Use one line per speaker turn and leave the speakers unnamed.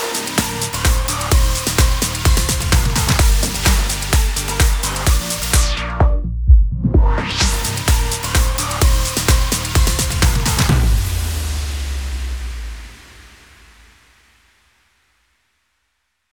Bye.